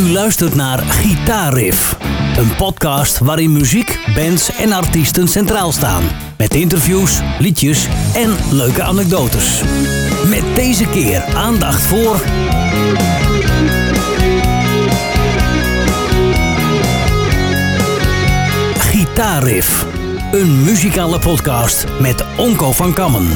U luistert naar Gitaarriff. Een podcast waarin muziek, bands en artiesten centraal staan. Met interviews, liedjes en leuke anekdotes. Met deze keer aandacht voor... Gitaarriff. Een muzikale podcast met Onko van Kammen.